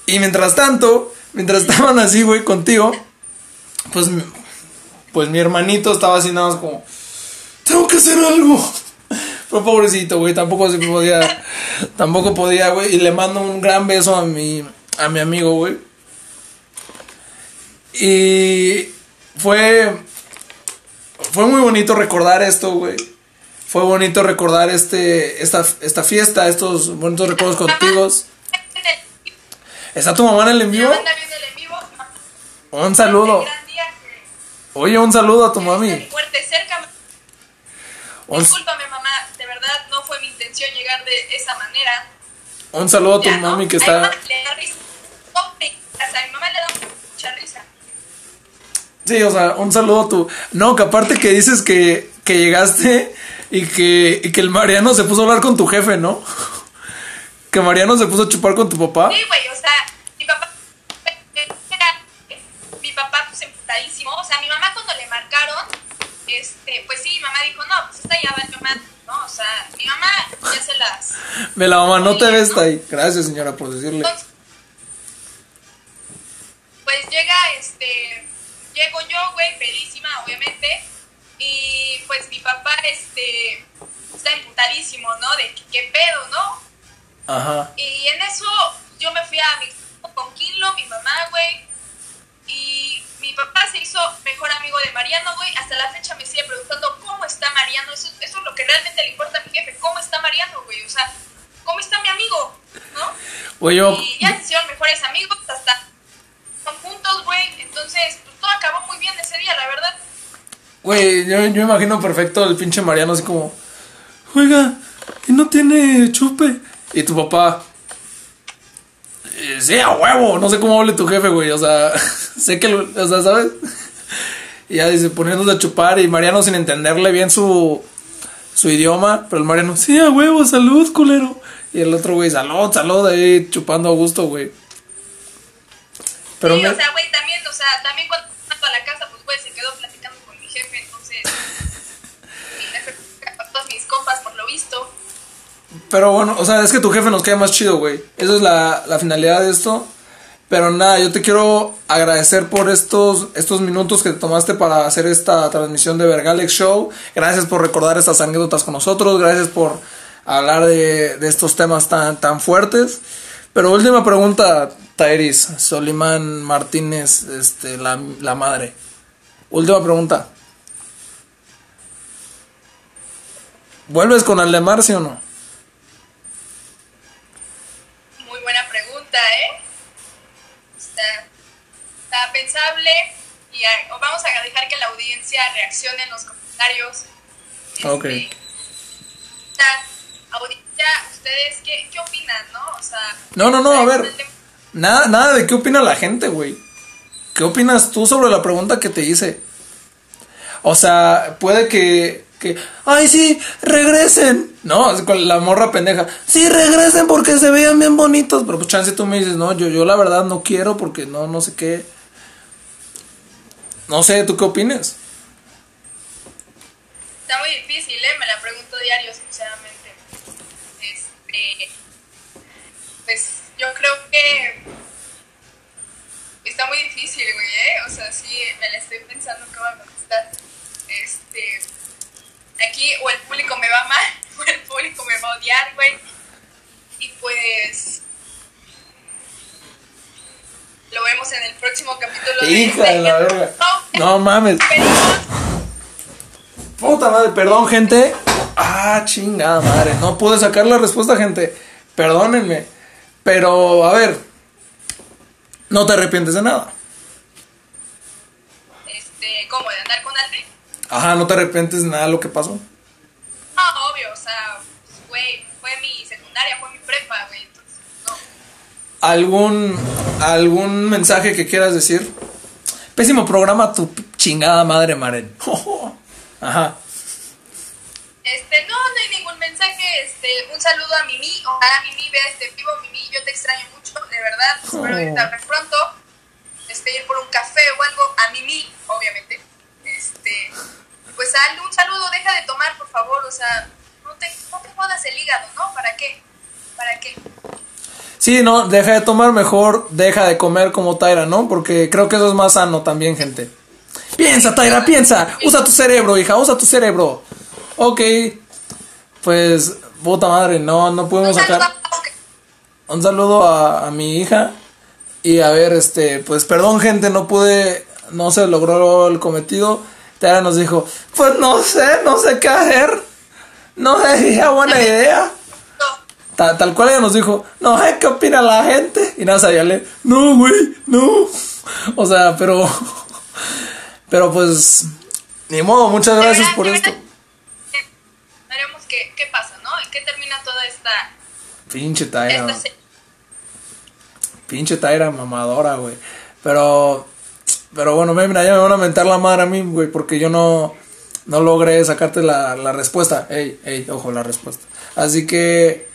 Y mientras tanto, mientras estaban así, güey, contigo, pues, pues mi hermanito estaba así nada más como, tengo que hacer algo. *laughs* Pero pobrecito, güey, tampoco se podía, tampoco podía, güey. Y le mando un gran beso a mi, a mi amigo, güey. Y fue, fue muy bonito recordar esto, güey. Fue bonito recordar este, esta, esta fiesta, estos bonitos recuerdos contigo. ¿Está tu mamá en el en vivo. Un saludo. Oye, un saludo a tu que mami. Fuerte, cerca. Un- Discúlpame, mamá, de verdad. no fue mi intención llegar de esa manera. Un saludo a tu Ya, ¿no? mami que A mi mamá está. le da risa. A mi mamá le da mucha risa. Sí, o sea, un saludo a tu. No, que aparte que dices que, que llegaste y que, y que el Mariano se puso a hablar con tu jefe, ¿no? *laughs* Que Mariano se puso a chupar con tu papá. Sí, güey, o sea, este, pues sí, mi mamá dijo, no, pues esta ya va mi mamá, ¿no? O sea, mi mamá ya se las. Me la mamá, no te ves ¿no? ahí. Gracias, señora, por decirle. Entonces, pues llega, este, llego yo, güey, pedísima, obviamente, y pues mi papá, este, está emputadísimo, ¿no? De qué pedo, ¿no? Ajá. Y en eso yo me fui a mi con Kinlo, mi mamá, güey, y mi papá se hizo mejor amigo de Mariano, güey, hasta la fecha me sigue preguntando cómo está Mariano, eso, eso es lo que realmente le importa a mi jefe, cómo está Mariano, güey, o sea, cómo está mi amigo, ¿no? Yo. Y ya se hicieron mejores amigos, hasta son juntos, güey. Entonces, pues todo acabó muy bien ese día, la verdad. Güey, yo, yo me imagino perfecto el pinche Mariano así como. Oiga, ¿y no tiene chupe? Y tu papá. "Eh, Sí, a huevo. No sé cómo hable tu jefe, güey. O sea, *laughs* sé que. lo- O sea, ¿sabes? Y ya dice, poniéndose a chupar y Mariano sin entenderle bien su. Su idioma. Pero el Mariano, sí, a huevo, salud, culero. Y el otro, güey, salud, salud, ahí chupando a gusto, güey. Pero sí, me- o sea, güey, también, o sea, también cuando a la casa, Pero bueno, o sea, es que tu jefe nos queda más chido, güey. Esa es la, la finalidad de esto. Pero nada, yo te quiero agradecer por estos, estos minutos que te tomaste para hacer esta transmisión de Vergalex Show. Gracias por recordar estas anécdotas con nosotros. Gracias por hablar de, de estos temas tan, tan fuertes. Pero última pregunta, Tairis, Solimán Martínez, este, la, la madre. Última pregunta. ¿Vuelves con Aldemar, sí o no? Muy buena pregunta, ¿eh? Está, está pensable. Y a- vamos a dejar que la audiencia reaccione en los comentarios. Ok. Este, está- audiencia, ¿ustedes qué, qué opinan, no? O sea. No, no, no, a ver. Nada, nada de qué opina la gente, güey. ¿Qué opinas tú sobre la pregunta que te hice? O sea, puede que, que, ay, sí, regresen. No, con la morra pendeja. Sí, regresen porque se veían bien bonitos. Pero pues chance tú me dices, no, yo, yo la verdad no quiero porque no, no sé qué. No sé, ¿tú qué opinas? Está muy difícil, ¿eh? Me la pregunto diario, sinceramente. Este. Pues yo creo que. Está muy difícil, güey, ¿eh? O sea, sí, me la estoy pensando qué va. Aquí, o el público me va a amar, *laughs* o el público me va a odiar, güey. Y pues. Lo vemos en el próximo capítulo de. Hija de la verga. No, No mames. Puta madre, perdón, gente. Ah, chingada madre. No pude sacar la respuesta, gente. Perdónenme. Pero, a ver. No te arrepientes de nada. Ajá, no te arrepientes nada de lo que pasó. No, obvio, o sea, güey, fue mi secundaria, fue mi prepa, güey, entonces, no. ¿Algún, algún mensaje que quieras decir? Pésimo programa, tu chingada madre, Maren. *laughs* Ajá. Este, no, no hay ningún mensaje, este, un saludo a Mimi, ojalá Mimi vea este vivo, Mimi, yo te extraño mucho, de verdad, espero Oh. irte pronto, este, ir por un café o algo, a Mimi, obviamente, este, pues hazle un saludo, deja de tomar, por favor, o sea, no te, no te jodas el hígado, ¿no? ¿Para qué? ¿Para qué? Sí, no, deja de tomar mejor, deja de comer como Taira, ¿no? Porque creo que eso es más sano también, gente. Piensa, Taira, piensa. Usa tu cerebro, hija, usa tu cerebro. Ok. Pues, puta madre, no, no pudimos sacar. Un saludo a, a mi hija. Y a ver, este, pues perdón, gente, no pude, no se logró el cometido. Taira nos dijo, pues no sé, no sé qué hacer. No sé si es buena idea. no, Ta- tal cual ella nos dijo, no sé qué opina la gente. Y nada, sabía leer, no, güey, no. O sea, pero. Pero pues. Ni modo, muchas gracias por esto. Veremos qué, qué pasa, ¿no? esta. Pinche Taira. esta se- Pinche Taira mamadora, güey. Pero, pero bueno, mira, ya me van a mentar la madre a mí, güey, porque yo no, no logré sacarte la, la respuesta. Ey, ey, ojo, la respuesta. Así que,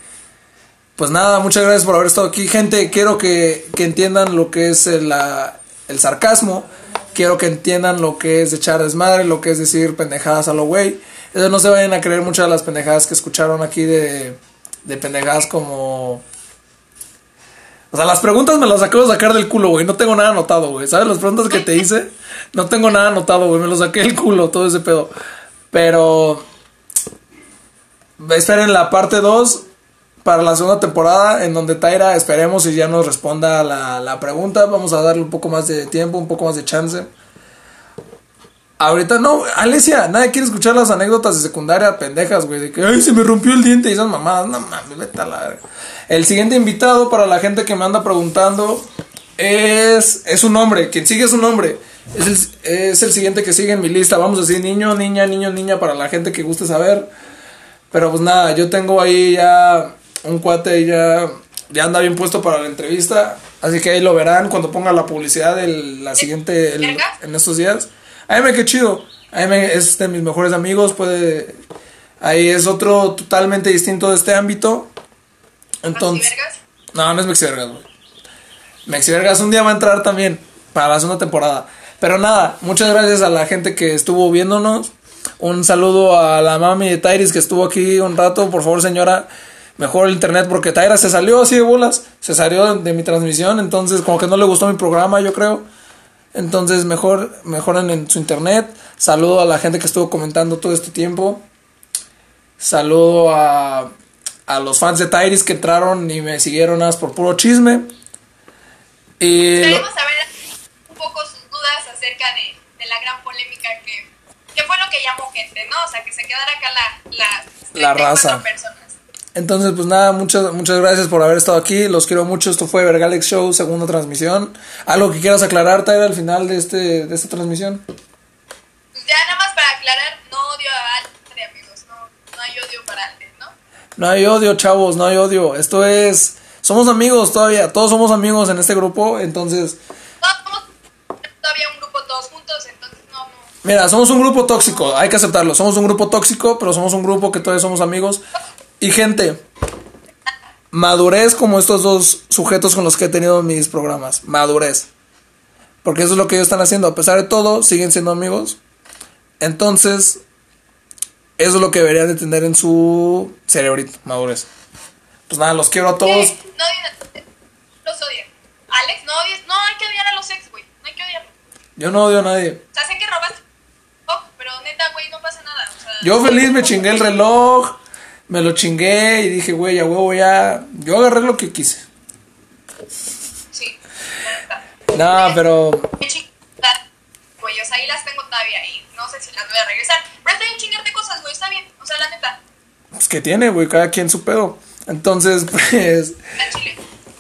pues nada, muchas gracias por haber estado aquí. Gente, quiero que, que entiendan lo que es el, la- el sarcasmo. Quiero que entiendan lo que es echar desmadre, lo que es decir pendejadas a lo güey. No se vayan a creer muchas de las pendejadas que escucharon aquí de, de pendejadas como... O sea, las preguntas me las acabo de sacar del culo, güey. No tengo nada anotado, güey. ¿Sabes? Las preguntas que te *laughs* hice, no tengo nada anotado, güey. Me lo saqué del culo, todo ese pedo. Pero... Esperen la parte 2 para la segunda temporada, en donde Taira esperemos y ya nos responda la, la pregunta. Vamos a darle un poco más de tiempo, un poco más de chance. Ahorita no, Alesia, nadie quiere escuchar las anécdotas de secundaria pendejas, güey, de que, ay, se me rompió el diente y esas mamadas, no mames, vete a la verga. El siguiente invitado para la gente que me anda preguntando es, es un hombre, quien sigue es un hombre, es el, es el siguiente que sigue en mi lista, vamos a decir niño, niña, niño, niña, para la gente que guste saber. Pero pues nada, yo tengo ahí ya un cuate y ya, ya anda bien puesto para la entrevista. Así que ahí lo verán cuando ponga la publicidad de la siguiente, el- en estos días. Aime, qué chido. Aime es de mis mejores amigos, puede... Ahí es otro totalmente distinto de este ámbito. Entonces... ¿Maxivergas? No, no es Mexivergas, güey. Mexivergas un día va a entrar también para la segunda temporada. Pero nada, muchas gracias a la gente que estuvo viéndonos. Un saludo a la mami de Tairis que estuvo aquí un rato. Por favor, señora, mejor el internet porque Taira se salió así de bolas. Se salió de mi transmisión, entonces como que no le gustó mi programa, yo creo. Entonces mejor mejoren en su internet. Saludo a la gente que estuvo comentando todo este tiempo. Saludo a, a los fans de Tairis que entraron y me siguieron nada más por puro chisme. Y Queremos saber un poco sus dudas acerca de, de la gran polémica que, que fue lo que llamó gente, ¿no? O sea, que se quedara acá la, la, La 34 raza. personas. Entonces, pues nada, muchas, muchas gracias por haber estado aquí. Los quiero mucho. Esto fue Vergalex Show, segunda transmisión. ¿Algo que quieras aclarar, Taira, al final de, este, de esta transmisión? Pues ya nada más para aclarar, no odio a Alfred, amigos, no, no hay odio para Alfred, ¿no? No hay odio, chavos, no hay odio. Esto es... Somos amigos todavía, todos somos amigos en este grupo, entonces... Somos todavía un grupo todos juntos, entonces no, no. Mira, somos un grupo tóxico, hay que aceptarlo. Somos un grupo tóxico, pero somos un grupo que todavía somos amigos. Y gente, madurez como estos dos sujetos con los que he tenido mis programas. Madurez. Porque eso es lo que ellos están haciendo. A pesar de todo, siguen siendo amigos. Entonces, eso es lo que deberían de tener en su cerebrito, madurez. Pues nada, los quiero a todos. Sí, no los. Alex, no odies, no hay que odiar a los ex, güey, no hay que odiarlos. Yo no odio a nadie. O sea, sé que robaste, oh, pero neta, güey, no pasa nada. O sea, Yo feliz me chingué el reloj, me lo chingué y dije, güey, a huevo ya. Yo agarré lo que quise. Sí. No, pero güey, o sea, ahí las tengo todavía y no sé si las voy a regresar. Pero está bien chingarte cosas, güey, está bien. O sea, la neta, pues que tiene, güey, cada quien su pedo. Entonces, *laughs* pues,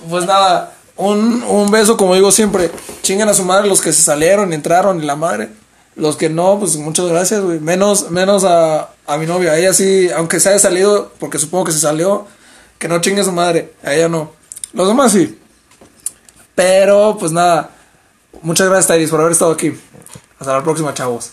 pues nada, un, un beso, como digo siempre. Chingan a su madre los que se salieron entraron y la madre. Los que no, pues muchas gracias, güey. Menos, menos a, a mi novia. Ella sí, aunque se haya salido, porque supongo que se salió, que no chingue su madre. A ella no. Los demás sí. Pero, pues nada. Muchas gracias, Tairis, por haber estado aquí. Hasta la próxima, chavos.